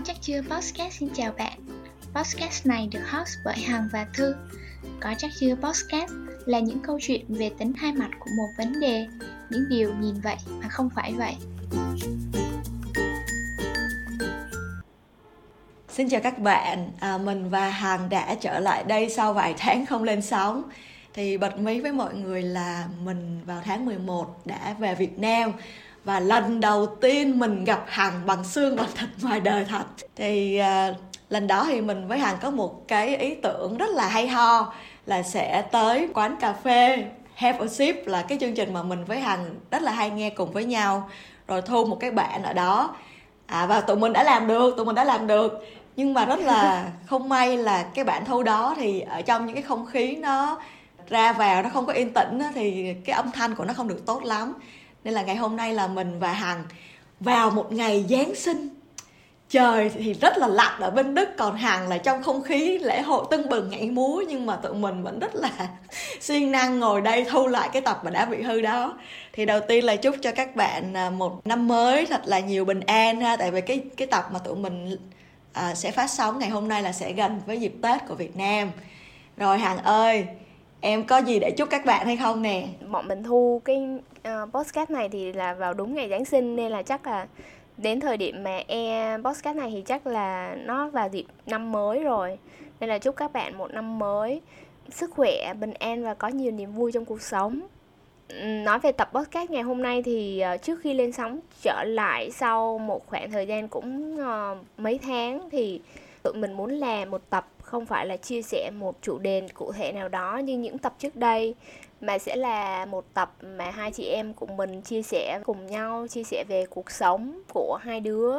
Có chắc chưa podcast xin chào bạn. Podcast này được host bởi Hằng và Thư. Có chắc chưa podcast là những câu chuyện về tính hai mặt của một vấn đề Những điều nhìn vậy mà không phải vậy. Xin chào các bạn, à, mình và Hằng đã trở lại đây sau vài tháng không lên sóng. Thì bật mí với mọi người là mình vào tháng 11 đã về Việt Nam và lần đầu tiên mình gặp hằng bằng xương bằng thịt ngoài đời thật. Thì uh, lần đó thì mình với hằng có một cái ý tưởng rất là hay ho là sẽ tới quán cà phê have a sip là cái chương trình mà mình với hằng rất là hay nghe cùng với nhau rồi thu một cái bạn ở đó. À và tụi mình đã làm được tụi mình đã làm được. Nhưng mà rất là không may là cái bản thu đó thì ở trong những cái không khí nó ra vào nó không có yên tĩnh thì cái âm thanh của nó không được tốt lắm nên là ngày hôm nay là mình và hằng vào một ngày giáng sinh. Trời thì rất là lạnh ở bên đức còn hằng là trong không khí lễ hội tưng bừng nhảy múa nhưng mà tụi mình vẫn rất là siêng năng ngồi đây thu lại cái tập mà đã bị hư đó. Thì đầu tiên là chúc cho các bạn à, một năm mới thật là nhiều bình an ha tại vì cái cái tập mà tụi mình à, sẽ phát sóng ngày hôm nay là sẽ gần với dịp tết của việt nam. Rồi hằng ơi em có gì để chúc các bạn hay không nè? Bọn mình thu cái uh, podcast này thì là vào đúng ngày giáng sinh nên là chắc là đến thời điểm mà e podcast này thì chắc là nó vào dịp năm mới rồi. Nên là chúc các bạn một năm mới sức khỏe bình an và có nhiều niềm vui trong cuộc sống. Nói về tập podcast ngày hôm nay thì ờ, trước khi lên sóng trở lại sau một khoảng thời gian cũng ờ, mấy tháng thì tụi mình muốn làm một tập không phải là chia sẻ một chủ đề cụ thể nào đó như những tập trước đây mà sẽ là một tập mà hai chị em cùng mình chia sẻ cùng nhau chia sẻ về cuộc sống của hai đứa.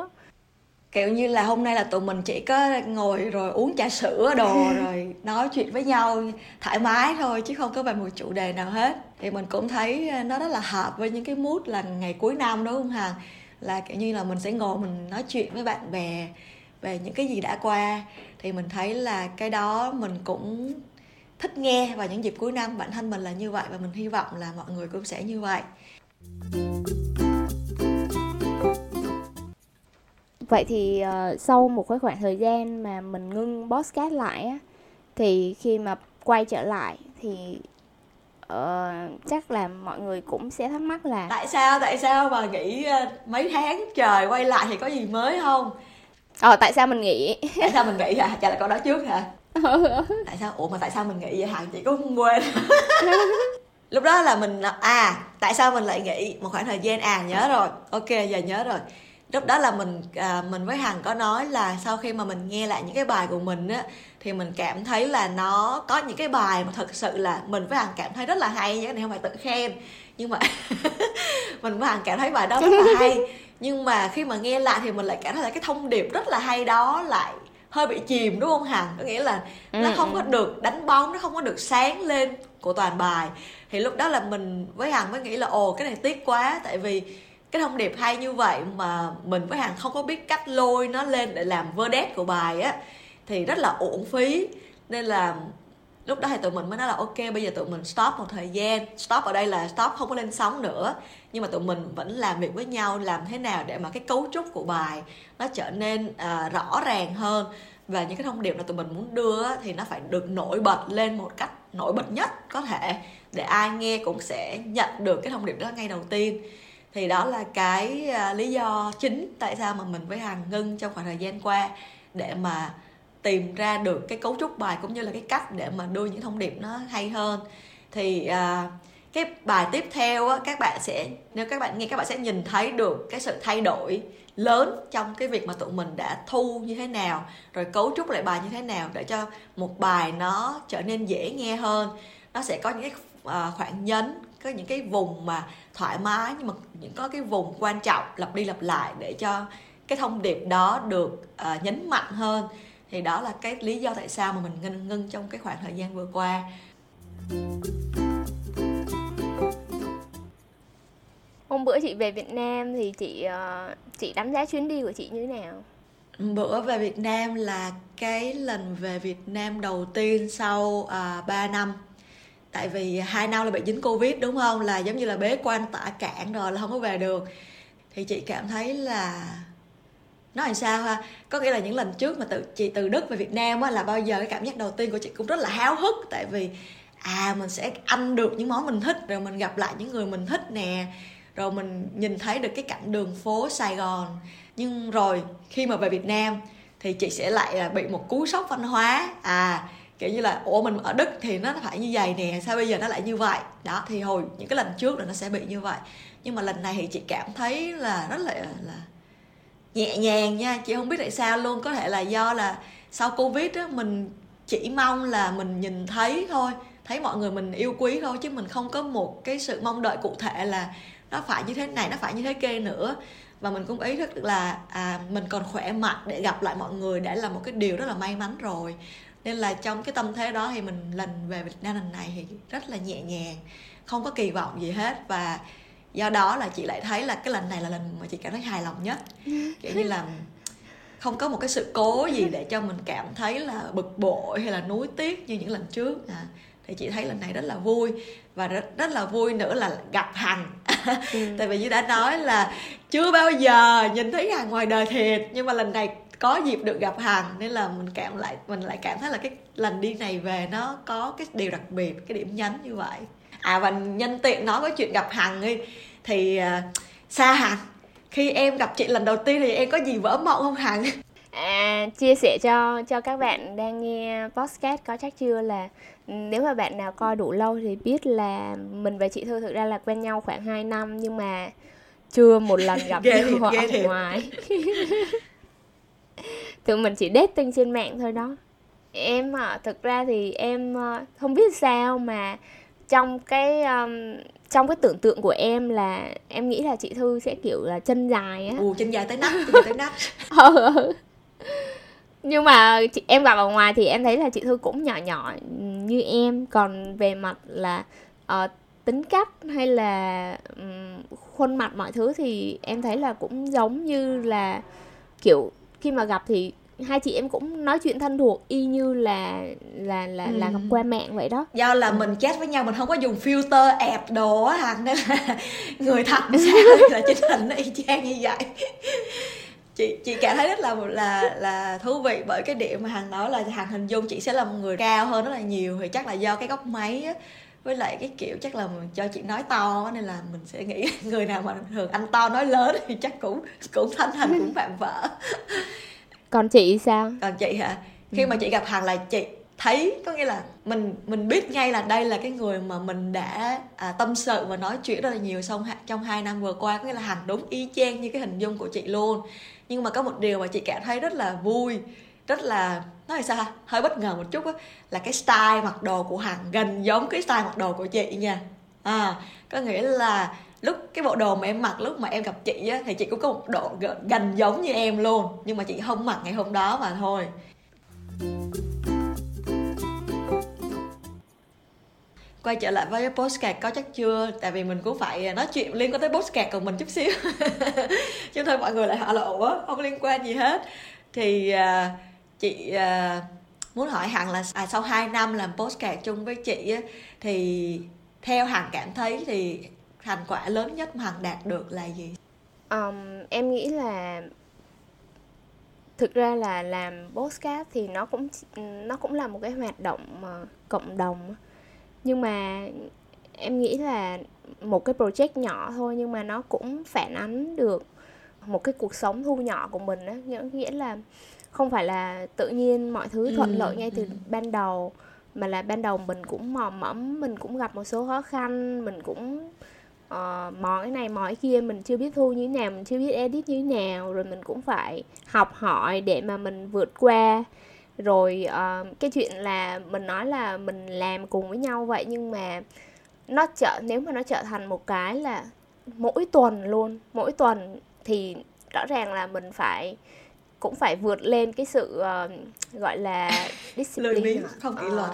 Kiểu như là hôm nay là tụi mình chỉ có ngồi rồi uống trà sữa đồ rồi nói chuyện với nhau thoải mái thôi chứ không có về một chủ đề nào hết. Thì mình cũng thấy nó rất là hợp với những cái mood là ngày cuối năm đúng không hằng? Là kiểu như là mình sẽ ngồi mình nói chuyện với bạn bè về những cái gì đã qua thì mình thấy là cái đó mình cũng thích nghe vào những dịp cuối năm. Bản thân mình là như vậy và mình hy vọng là mọi người cũng sẽ như vậy. Vậy thì uh, sau một cái khoảng thời gian mà mình ngưng podcast lại á thì khi mà quay trở lại thì uh, chắc là mọi người cũng sẽ thắc mắc là tại sao tại sao mà nghỉ uh, mấy tháng trời quay lại thì có gì mới không ờ tại sao mình nghỉ tại sao mình nghỉ hả trả lời câu đó trước hả? Tại sao? Ủa mà tại sao mình nghỉ vậy hả? Chị cũng quên. Lúc đó là mình à tại sao mình lại nghỉ một khoảng thời gian à nhớ rồi. Ok giờ nhớ rồi. Lúc đó là mình à, mình với hằng có nói là sau khi mà mình nghe lại những cái bài của mình á thì mình cảm thấy là nó có những cái bài mà thật sự là mình với hằng cảm thấy rất là hay những cái này không phải tự khen. Nhưng mà mình với hằng cảm thấy bài đó rất là hay nhưng mà khi mà nghe lại thì mình lại cảm thấy là cái thông điệp rất là hay đó lại hơi bị chìm đúng không hằng? Có nghĩa là ừ, nó không có ừ. được đánh bóng nó không có được sáng lên của toàn bài. Thì lúc đó là mình với hằng mới nghĩ là ồ cái này tiếc quá tại vì cái thông điệp hay như vậy mà mình với hằng không có biết cách lôi nó lên để làm verdet của bài á thì rất là uổng phí. Nên là lúc đó thì tụi mình mới nói là ok bây giờ tụi mình stop một thời gian. Stop ở đây là stop không có lên sóng nữa. Nhưng mà tụi mình vẫn làm việc với nhau làm thế nào để mà cái cấu trúc của bài nó trở nên uh, rõ ràng hơn. Và những cái thông điệp mà tụi mình muốn đưa thì nó phải được nổi bật lên một cách nổi bật nhất có thể để ai nghe cũng sẽ nhận được cái thông điệp đó ngay đầu tiên. Thì đó là cái uh, lý do chính tại sao mà mình với hằng ngưng trong khoảng thời gian qua để mà tìm ra được cái cấu trúc bài cũng như là cái cách để mà đưa những thông điệp nó hay hơn. Thì à, cái bài tiếp theo á, các bạn sẽ nếu các bạn nghe các bạn sẽ nhìn thấy được cái sự thay đổi lớn trong cái việc mà tụi mình đã thu như thế nào rồi cấu trúc lại bài như thế nào để cho một bài nó trở nên dễ nghe hơn. Nó sẽ có những cái à, khoảng nhấn có những cái vùng mà thoải mái nhưng mà những có cái vùng quan trọng lặp đi lặp lại để cho cái thông điệp đó được uh, nhấn mạnh hơn thì đó là cái lý do tại sao mà mình ngưng ngưng trong cái khoảng thời gian vừa qua. Hôm bữa chị về Việt Nam thì chị uh, chị đánh giá chuyến đi của chị như thế nào? Bữa về Việt Nam là cái lần về Việt Nam đầu tiên sau uh, à, 3 năm. Tại vì hai năm là bị dính covid đúng không? Là giống như là bế quan tả cản rồi là không có về được. Thì chị cảm thấy là nói làm sao ha? Có nghĩa là những lần trước mà từ chị từ đức về việt nam á, là bao giờ cái cảm giác đầu tiên của chị cũng rất là háo hức. Tại vì à mình sẽ ăn được những món mình thích, rồi mình gặp lại những người mình thích nè. Rồi mình nhìn thấy được cái cảnh đường phố sài gòn. Nhưng rồi khi mà về việt nam thì chị sẽ lại là bị một cú sốc văn hóa. À kiểu như là, ủa, mình ở đức thì nó phải như vậy nè, sao bây giờ nó lại như vậy? Đó, thì hồi những cái lần trước là nó sẽ bị như vậy. Nhưng mà lần này thì chị cảm thấy là rất là là nhẹ nhàng nha chị không biết tại sao luôn. Có thể là do là sau covid á mình chỉ mong là mình nhìn thấy thôi thấy mọi người mình yêu quý thôi chứ mình không có một cái sự mong đợi cụ thể là nó phải như thế này nó phải như thế kia nữa. Và mình cũng ý thức được là à, mình còn khỏe mạnh để gặp lại mọi người đã là một cái điều rất là may mắn rồi. Nên là trong cái tâm thế đó thì mình lần về Việt Nam lần này thì rất là nhẹ nhàng không có kỳ vọng gì hết. Và do đó là chị lại thấy là cái lần này là lần mà chị cảm thấy hài lòng nhất. Kiểu như là không có một cái sự cố gì để cho mình cảm thấy là bực bội hay là nuối tiếc như những lần trước. À, thì chị thấy lần này rất là vui và rất rất là vui nữa là gặp hằng. Ừ. tại vì như đã nói là chưa bao giờ nhìn thấy hằng ngoài đời thiệt nhưng mà lần này có dịp được gặp hằng nên là mình cảm lại mình lại cảm thấy là cái lần đi này về nó có cái điều đặc biệt cái điểm nhấn như vậy à và nhân tiện nói với chuyện gặp hằng đi. Thì uh, xa hằng khi em gặp chị lần đầu tiên thì em có gì vỡ mộng không hằng? À chia sẻ cho cho các bạn đang nghe podcast có chắc chưa là nếu mà bạn nào coi đủ lâu thì biết là mình và chị Thư thực ra là quen nhau khoảng 2 năm nhưng mà chưa một lần gặp nhau ở ngoài. Tụi mình chỉ dating trên mạng thôi đó. Em à, thực ra thì em à, không biết sao mà trong cái um, trong cái tưởng tượng của em là em nghĩ là chị thư sẽ kiểu là chân dài á. Ù chân dài tới nách chân dài tới nách. Ừ, ừ. nhưng mà chị, em gặp ở ngoài thì em thấy là chị thư cũng nhỏ nhỏ như em. Còn về mặt là uh, tính cách hay là um, khuôn mặt mọi thứ thì em thấy là cũng giống như là kiểu khi mà gặp thì hai chị em cũng nói chuyện thân thuộc y như là là là ừ. là gặp qua mạng vậy đó. Do là mình chat với nhau mình không có dùng filter ẹp đồ á hằng nên là người thật sao là trên hình nó y chang như vậy. Chị chị cảm thấy rất là là là thú vị bởi cái điểm mà hằng nói là hằng hình dung chị sẽ là một người cao hơn rất là nhiều thì chắc là do cái góc máy á với lại cái kiểu chắc là cho chị nói to nên là mình sẽ nghĩ người nào mà thường anh to nói lớn thì chắc cũng cũng thanh thành cũng vạm vỡ còn chị sao? Còn chị hả? Khi ừ. mà chị gặp hằng là chị thấy có nghĩa là mình mình biết ngay là đây là cái người mà mình đã à, tâm sự và nói chuyện rất là nhiều xong trong hai năm vừa qua. Có nghĩa là hằng đúng y chang như cái hình dung của chị luôn. Nhưng mà có một điều mà chị cảm thấy rất là vui rất là nói là sao hơi bất ngờ một chút á là cái style mặc đồ của hằng gần giống cái style mặc đồ của chị nha. À có nghĩa là lúc cái bộ đồ mà em mặc lúc mà em gặp chị á thì chị cũng có một độ gần giống như em luôn. Nhưng mà chị không mặc ngày hôm đó mà thôi. Quay trở lại với postcard có chắc chưa? Tại vì mình cũng phải nói chuyện liên quan tới postcard của mình chút xíu. Chứ thôi mọi người lại hỏi là ủa không liên quan gì hết. Thì uh, chị uh, muốn hỏi hằng là à, sau 2 năm làm postcard chung với chị á, thì theo hằng cảm thấy thì thành quả lớn nhất mà hằng đạt được là gì? Um, em nghĩ là thực ra là làm postcard thì nó cũng nó cũng là một cái hoạt động uh, cộng đồng nhưng mà em nghĩ là một cái project nhỏ thôi nhưng mà nó cũng phản ánh được một cái cuộc sống thu nhỏ của mình á. Nghĩa là không phải là tự nhiên mọi thứ thuận ừ, lợi ngay từ ừ. ban đầu mà là ban đầu mình cũng mò mẫm mình cũng gặp một số khó khăn mình cũng uh, mò cái này mò cái kia mình chưa biết thu như thế nào mình chưa biết edit như thế nào rồi mình cũng phải học hỏi để mà mình vượt qua. Rồi uh, cái chuyện là mình nói là mình làm cùng với nhau vậy nhưng mà nó trở nếu mà nó trở thành một cái là mỗi tuần luôn mỗi tuần thì rõ ràng là mình phải cũng phải vượt lên cái sự uh, gọi là discipline không kỷ luật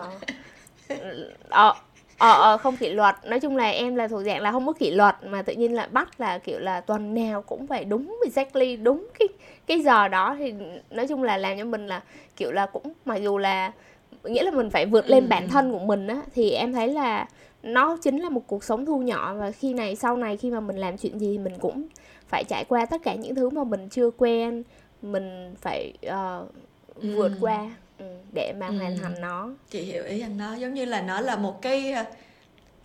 ờ, ờ, không kỷ luật nói chung là em là thuộc dạng là không có kỷ luật mà tự nhiên lại bắt là kiểu là tuần nào cũng phải đúng exactly đúng cái cái giờ đó thì nói chung là làm cho mình là kiểu là cũng mặc dù là nghĩa là mình phải vượt lên ừ. bản thân của mình á thì em thấy là nó chính là một cuộc sống thu nhỏ và khi này sau này khi mà mình làm chuyện gì mình cũng phải trải qua tất cả những thứ mà mình chưa quen mình phải uh, vượt ừ. qua ừ, để mà ừ. hoàn thành nó. Chị hiểu ý anh nói giống như là nó là một cái ờ,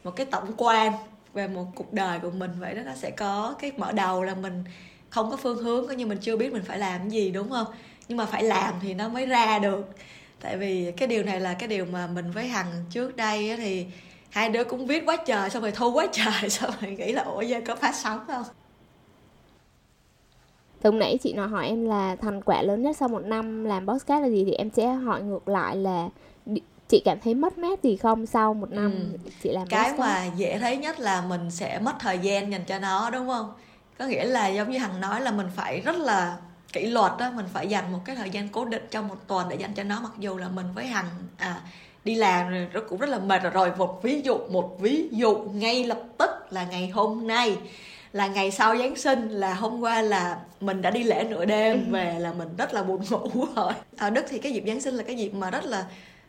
một cái tổng quan về một cuộc đời của mình vậy đó. Nó sẽ có cái mở đầu là mình không có phương hướng coi như mình chưa biết mình phải làm cái gì đúng không? Nhưng mà phải làm thì nó mới ra được. Tại vì cái điều này là cái điều mà mình với hằng trước đây thì hai đứa cũng viết quá trời xong rồi thu quá trời xong rồi nghĩ là ủa giờ có phát sóng không từ nãy chị nói hỏi em là thành quả lớn nhất sau một năm làm podcast là gì thì em sẽ hỏi ngược lại là chị cảm thấy mất mát gì không sau một năm ừ. chị làm cái podcast? mà dễ thấy nhất là mình sẽ mất thời gian dành cho nó đúng không có nghĩa là giống như hằng nói là mình phải rất là kỷ luật đó mình phải dành một cái thời gian cố định trong một tuần để dành cho nó mặc dù là mình với hằng à đi làm rồi cũng rất là mệt rồi một ví dụ một ví dụ ngay lập tức là ngày hôm nay là ngày sau giáng sinh là hôm qua là mình đã đi lễ nửa đêm ừ. về là mình rất là buồn ngủ rồi ở đức thì cái dịp giáng sinh là cái dịp mà rất là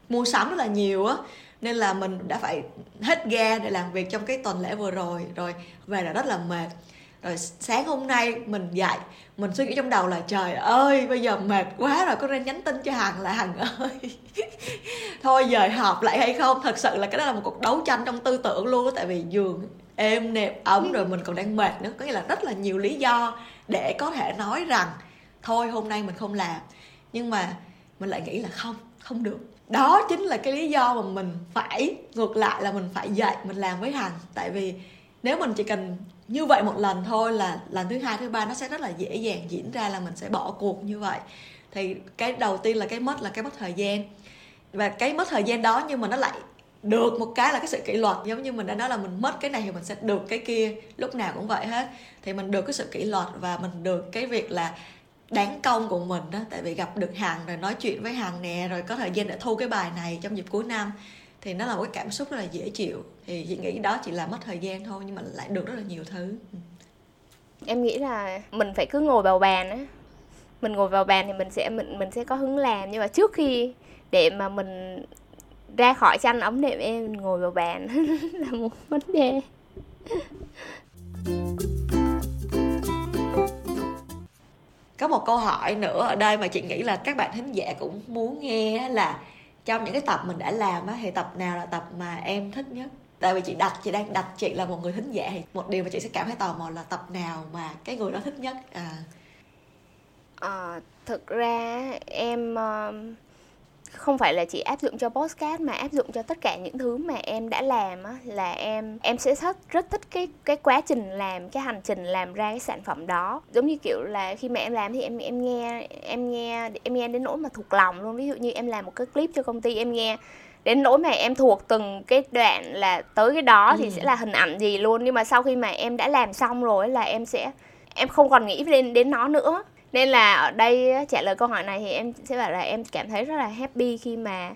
mua sắm rất là nhiều á nên là mình đã phải hết ga để làm việc trong cái tuần lễ vừa rồi rồi về là rất là mệt rồi sáng hôm nay mình dậy, mình suy nghĩ trong đầu là, trời ơi, bây giờ mệt quá rồi, có nên nhắn tin cho hằng là hằng ơi. Thôi giờ họp lại hay không? Thật sự là cái đó là một cuộc đấu tranh trong tư tưởng luôn á, tại vì giường êm nẹp ấm, rồi mình còn đang mệt nữa. Có nghĩa là rất là nhiều lý do để có thể nói rằng, thôi hôm nay mình không làm. Nhưng mà mình lại nghĩ là không không được. Đó chính là cái lý do mà mình phải ngược lại là mình phải dạy mình làm với hằng. Tại vì nếu mình chỉ cần như vậy một lần thôi là lần thứ hai, thứ ba nó sẽ rất là dễ dàng diễn ra là mình sẽ bỏ cuộc như vậy. Thì cái đầu tiên là cái mất là cái mất thời gian. Và cái mất thời gian đó nhưng mà nó lại được một cái là cái sự kỷ luật, giống như mình đã nói là mình mất cái này thì mình sẽ được cái kia, lúc nào cũng vậy hết. Thì mình được cái sự kỷ luật và mình được cái việc là đáng công của mình đó, tại vì gặp được hằng rồi nói chuyện với hằng nè, rồi có thời gian để thu cái bài này trong dịp cuối năm thì nó là một cái cảm xúc rất là dễ chịu. Thì chị nghĩ đó chỉ là mất thời gian thôi nhưng mà lại được rất là nhiều thứ. Ừ. em nghĩ là mình phải cứ ngồi vào bàn á. Mình ngồi vào bàn thì mình sẽ mình mình sẽ có hứng làm. Nhưng mà trước khi để mà mình ra khỏi chăn ấm đệm em mình ngồi vào bàn là một vấn đề. Có một câu hỏi nữa ở đây mà chị nghĩ là các bạn thính giả cũng muốn nghe là trong những cái tập mình đã làm á thì tập nào là tập mà em thích nhất? Tại vì chị đặt chị đang đặt chị là một người thính giả thì một điều mà chị sẽ cảm thấy tò mò là tập nào mà cái người đó thích nhất? À. À, thực ra em uh, không phải là chỉ áp dụng cho podcast mà áp dụng cho tất cả những thứ mà em đã làm á là em em sẽ rất rất thích cái cái quá trình làm cái hành trình làm ra cái sản phẩm đó. Giống như kiểu là khi mà em làm thì em em nghe em nghe em nghe đến nỗi mà thuộc lòng luôn. Ví dụ như em làm một cái clip cho công ty em nghe đến nỗi mà em thuộc từng cái đoạn là tới cái đó ừ. thì sẽ là hình ảnh gì luôn. Nhưng mà sau khi mà em đã làm xong rồi là em sẽ em không còn nghĩ đến đến nó nữa nên là ở đây trả lời câu hỏi này thì em sẽ bảo là em cảm thấy rất là happy khi mà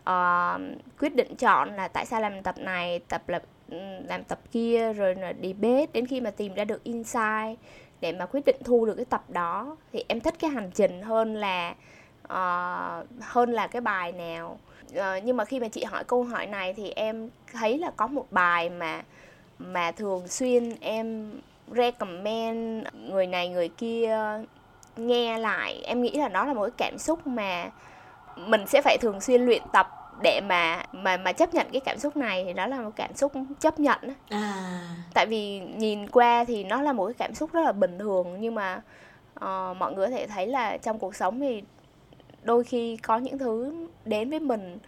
uh, quyết định chọn là tại sao làm tập này tập là ừ, làm tập kia rồi là debate đến khi mà tìm ra được insight để mà quyết định thu được cái tập đó. Thì em thích cái hành trình hơn là uh, hơn là cái bài nào. Uh, nhưng mà khi mà chị hỏi câu hỏi này thì em thấy là có một bài mà mà thường xuyên em recommend người này người kia nghe lại em nghĩ là đó là một cái cảm xúc mà mình sẽ phải thường xuyên luyện tập để mà mà mà chấp nhận cái cảm xúc này. Thì đó là một cảm xúc chấp nhận à. tại vì nhìn qua thì nó là một cái cảm xúc rất là bình thường nhưng mà uh, mọi người có thể thấy là trong cuộc sống thì đôi khi có những thứ đến với mình.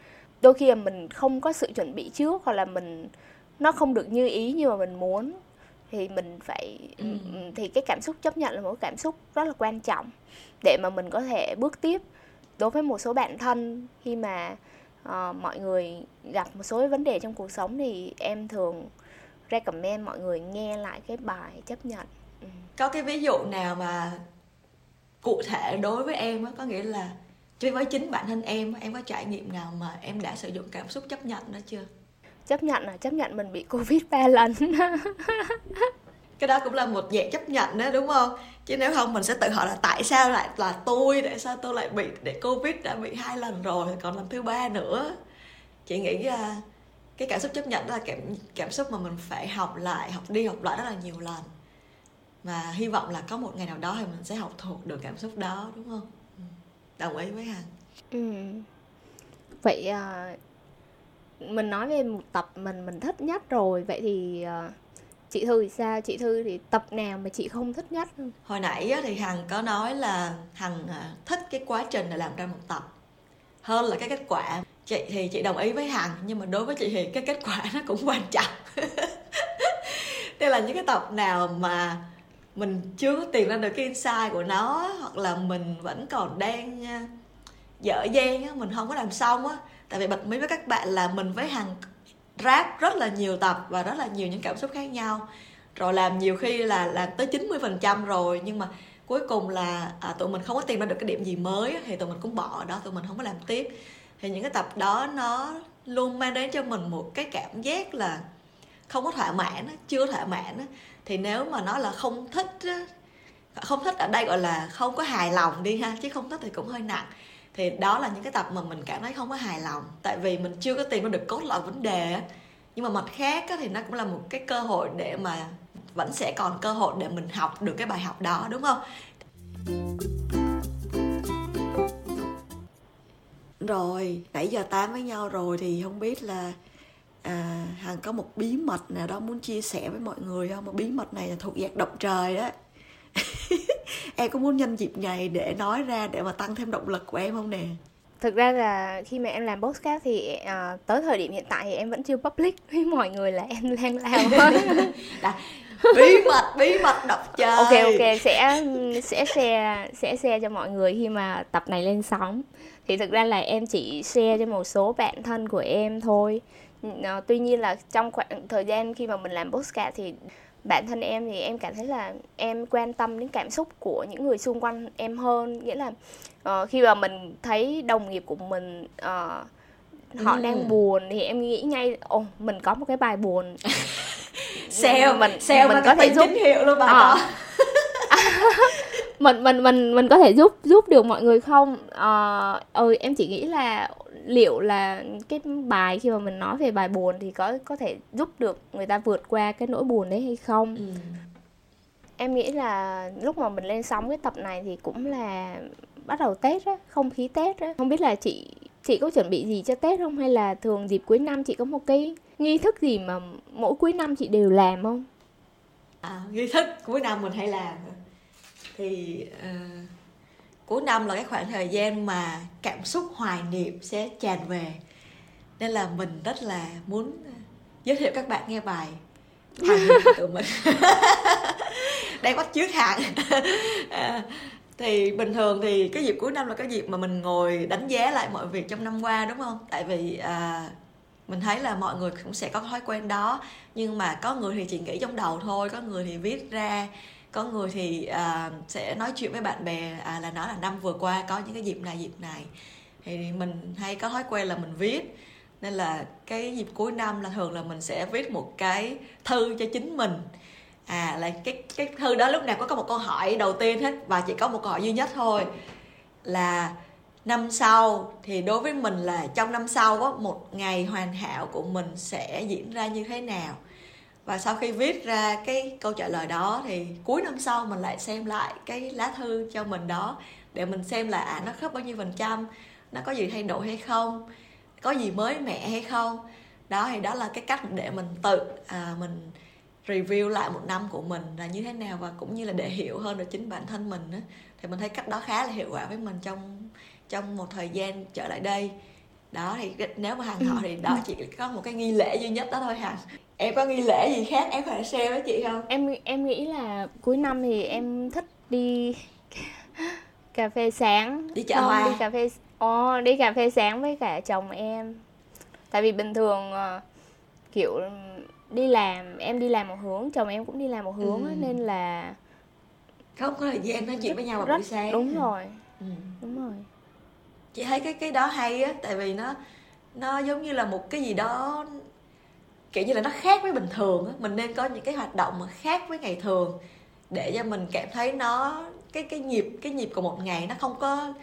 Đôi khi là mình không có sự chuẩn bị trước hoặc là mình nó không được như ý như mà mình muốn thì mình phải ừ. thì cái cảm xúc chấp nhận là một cảm xúc rất là quan trọng để mà mình có thể bước tiếp đối với một số bạn thân khi mà uh, mọi người gặp một số vấn đề trong cuộc sống thì em thường recommend mọi người nghe lại cái bài chấp nhận ừ. có cái ví dụ nào mà cụ thể đối với em á có nghĩa là với chính bản thân em em có trải nghiệm nào mà em đã sử dụng cảm xúc chấp nhận đó chưa chấp nhận là chấp nhận mình bị covid ba lần. Cái đó cũng là một dạng chấp nhận đó đúng không? Chứ nếu không mình sẽ tự hỏi là tại sao lại là tôi tại sao tôi lại bị để covid đã bị hai lần rồi còn lần thứ ba nữa? Chị nghĩ uh, cái cảm xúc chấp nhận đó là cảm cảm xúc mà mình phải học lại học đi học lại rất là nhiều lần. Và hy vọng là có một ngày nào đó thì mình sẽ học thuộc được cảm xúc đó đúng không? Ừ. đồng ý với hằng. Ừ. vậy à, mình nói về một tập mình mình thích nhất rồi. Vậy thì uh, chị thư thì sao? Chị thư thì tập nào mà chị không thích nhất? Hồi nãy thì hằng có nói là hằng ờ, thích cái quá trình để làm ra một tập hơn là cái kết quả. Chị thì chị đồng ý với hằng nhưng mà đối với chị thì cái kết quả nó cũng quan trọng. Đây là những cái tập nào mà mình chưa có tìm ra được cái insight của nó hoặc là mình vẫn còn đang ờ, dở dang á mình không có làm xong á tại vì bật mí với các bạn là mình với hằng rap rất là nhiều tập và rất là nhiều những cảm xúc khác nhau. Rồi làm nhiều khi là làm tới 90 phần trăm rồi nhưng mà cuối cùng là à, tụi mình không có tìm ra được cái điểm gì mới thì tụi mình cũng bỏ đó tụi mình không có làm tiếp. Thì những cái tập đó nó luôn mang đến cho mình một cái cảm giác là không có thỏa mãn chưa thỏa mãn thì nếu mà nó là không thích không thích ở đây gọi là không có hài lòng đi ha chứ không thích thì cũng hơi nặng thì đó là những cái tập mà mình cảm thấy không có hài lòng. Tại vì mình chưa có tìm ra được cốt lõi vấn đề nhưng mà mặt khác thì nó cũng là một cái cơ hội để mà vẫn sẽ còn cơ hội để mình học được cái bài học đó đúng không? Rồi nãy giờ tám với nhau rồi thì không biết là à, hằng có một bí mật nào đó muốn chia sẻ với mọi người không? Một bí mật này là thuộc dạng độc trời đó. em có muốn nhân dịp này để nói ra để mà tăng thêm động lực của em không nè? Thực ra là khi mà em làm podcast thì uh, tới thời điểm hiện tại thì em vẫn chưa public với mọi người là em đang làm hết. Bí mật bí mật đọc chơi. Ok ok sẽ sẽ share sẽ share cho mọi người khi mà tập này lên sóng. Thì thực ra là em chỉ share cho một số bạn thân của em thôi. Uh, tuy nhiên là trong khoảng thời gian khi mà mình làm podcast thì bản thân em thì em cảm thấy là em quan tâm đến cảm xúc của những người xung quanh em hơn nghĩa là uh, khi mà mình thấy đồng nghiệp của mình uh, họ ừ. đang buồn thì em nghĩ ngay ồ mình có một cái bài buồn sale mình sale mình có thể giúp hiệu luôn bà à. mình mình mình mình có thể giúp giúp được mọi người không? Ờ uh, ừ em chỉ nghĩ là liệu là cái bài khi mà mình nói về bài buồn thì có có thể giúp được người ta vượt qua cái nỗi buồn đấy hay không? Ừ. em nghĩ là lúc mà mình lên sóng cái tập này thì cũng là bắt đầu tết á không khí tết á. Không biết là chị chị có chuẩn bị gì cho tết không? Hay là thường dịp cuối năm chị có một cái nghi thức gì mà mỗi cuối năm chị đều làm không? À, nghi thức cuối năm mình hay làm thì uh, cuối năm là cái khoảng thời gian mà cảm xúc hoài niệm sẽ tràn về. Nên là mình rất là muốn ờ, giới thiệu các bạn nghe bài hàng của tụi mình. Đang bắt trước hạn. À, thì bình thường thì cái dịp cuối năm là cái dịp mà mình ngồi đánh giá lại mọi việc trong năm qua đúng không? Tại vì à, mình thấy là mọi người cũng sẽ có thói quen đó. Nhưng mà có người thì chỉ nghĩ trong đầu thôi có người thì viết ra có người thì à, sẽ nói chuyện với bạn bè à, là nói là năm vừa qua có những cái dịp này dịp này. Thì mình hay có thói quen là mình viết. Nên là cái dịp cuối năm là thường là mình sẽ viết một cái thư cho chính mình. À là cái cái thư đó lúc nào có có một câu hỏi đầu tiên hết và chỉ có một câu hỏi duy nhất thôi. Là năm sau thì đối với mình là trong năm sau á một ngày hoàn hảo của mình sẽ diễn ra như thế nào? Và sau khi viết ra cái câu trả lời đó thì cuối năm sau mình lại xem lại cái lá thư cho mình đó để mình xem là à nó khớp bao nhiêu phần trăm nó có gì thay đổi hay không có gì mới mẻ hay không đó thì đó là cái cách để mình tự à, mình review lại một năm của mình là như thế nào và cũng như là để hiểu hơn được chính bản thân mình đó. thì mình thấy cách đó khá là hiệu quả với mình trong trong một thời gian trở lại đây đó thì nếu mà hàng họ thì đó chỉ có một cái nghi lễ duy nhất đó thôi hằng. Em có nghi lễ gì khác em phải share với chị không? Em em nghĩ là cuối năm thì em thích đi cà phê sáng. Đi chợ Không, hoa đi cà phê oh, đi cà phê sáng với cả chồng em. Tại vì bình thường uh, kiểu đi làm em đi làm một hướng chồng em cũng đi làm một hướng ừ. nên là không có thời gian nói chuyện với nhau vào buổi sáng. đúng rồi. Ừ. đúng rồi chị thấy cái cái đó hay á tại vì nó nó giống như là một cái gì đó kiểu như là nó khác với bình thường á. Mình nên có những cái hoạt động mà khác với ngày thường để cho mình cảm thấy nó cái cái nhịp cái nhịp của một ngày nó không có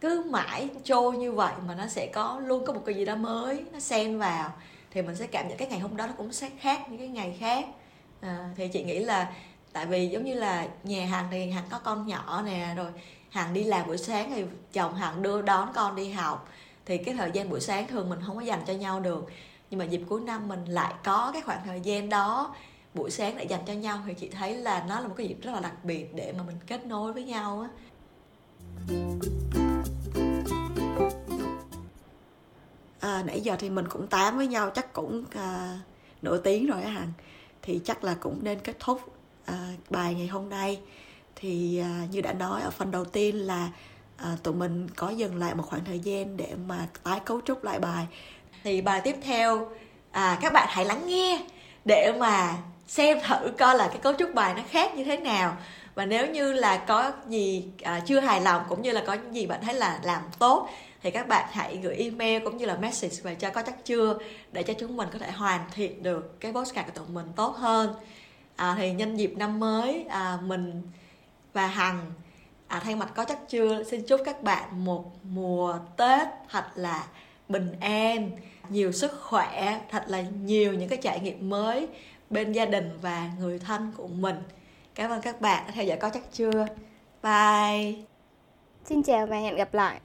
cứ mãi trôi như vậy mà nó sẽ có luôn có một cái gì đó mới nó xen vào. Thì mình sẽ cảm nhận cái ngày hôm đó nó cũng sẽ khác những cái ngày khác. À, thì chị nghĩ là tại vì giống như là nhà hàng thì hàng có con nhỏ nè rồi hằng đi làm buổi sáng thì chồng hằng đưa đón con đi học. Thì cái thời gian buổi sáng thường mình không có dành cho nhau được. Nhưng mà dịp cuối năm mình lại có cái khoảng thời gian đó buổi sáng lại dành cho nhau. Thì chị thấy là nó là một cái dịp rất là đặc biệt để mà mình kết nối với nhau á. À, nãy giờ thì mình cũng tám với nhau chắc cũng à, nửa tiếng rồi á hằng. Thì chắc là cũng nên kết thúc à, bài ngày hôm nay thì à, như đã nói ở phần đầu tiên là à, tụi mình có dừng lại một khoảng thời gian để mà tái cấu trúc lại bài. Thì bài tiếp theo à, các bạn hãy lắng nghe để mà xem thử coi là cái cấu trúc bài nó khác như thế nào. Và nếu như là có gì à, chưa hài lòng cũng như là có những gì bạn thấy là làm tốt thì các bạn hãy gửi email cũng như là message về cho có chắc chưa để cho chúng mình có thể hoàn thiện được cái postcard của tụi mình tốt hơn. À, thì nhân dịp năm mới à, mình và hằng à, thay mặt có chắc chưa xin chúc các bạn một mùa tết thật là bình an nhiều sức khỏe thật là nhiều những cái trải nghiệm mới bên gia đình và người thân của mình. Cảm ơn các bạn đã theo dõi có chắc chưa. Bye. Xin chào và hẹn gặp lại.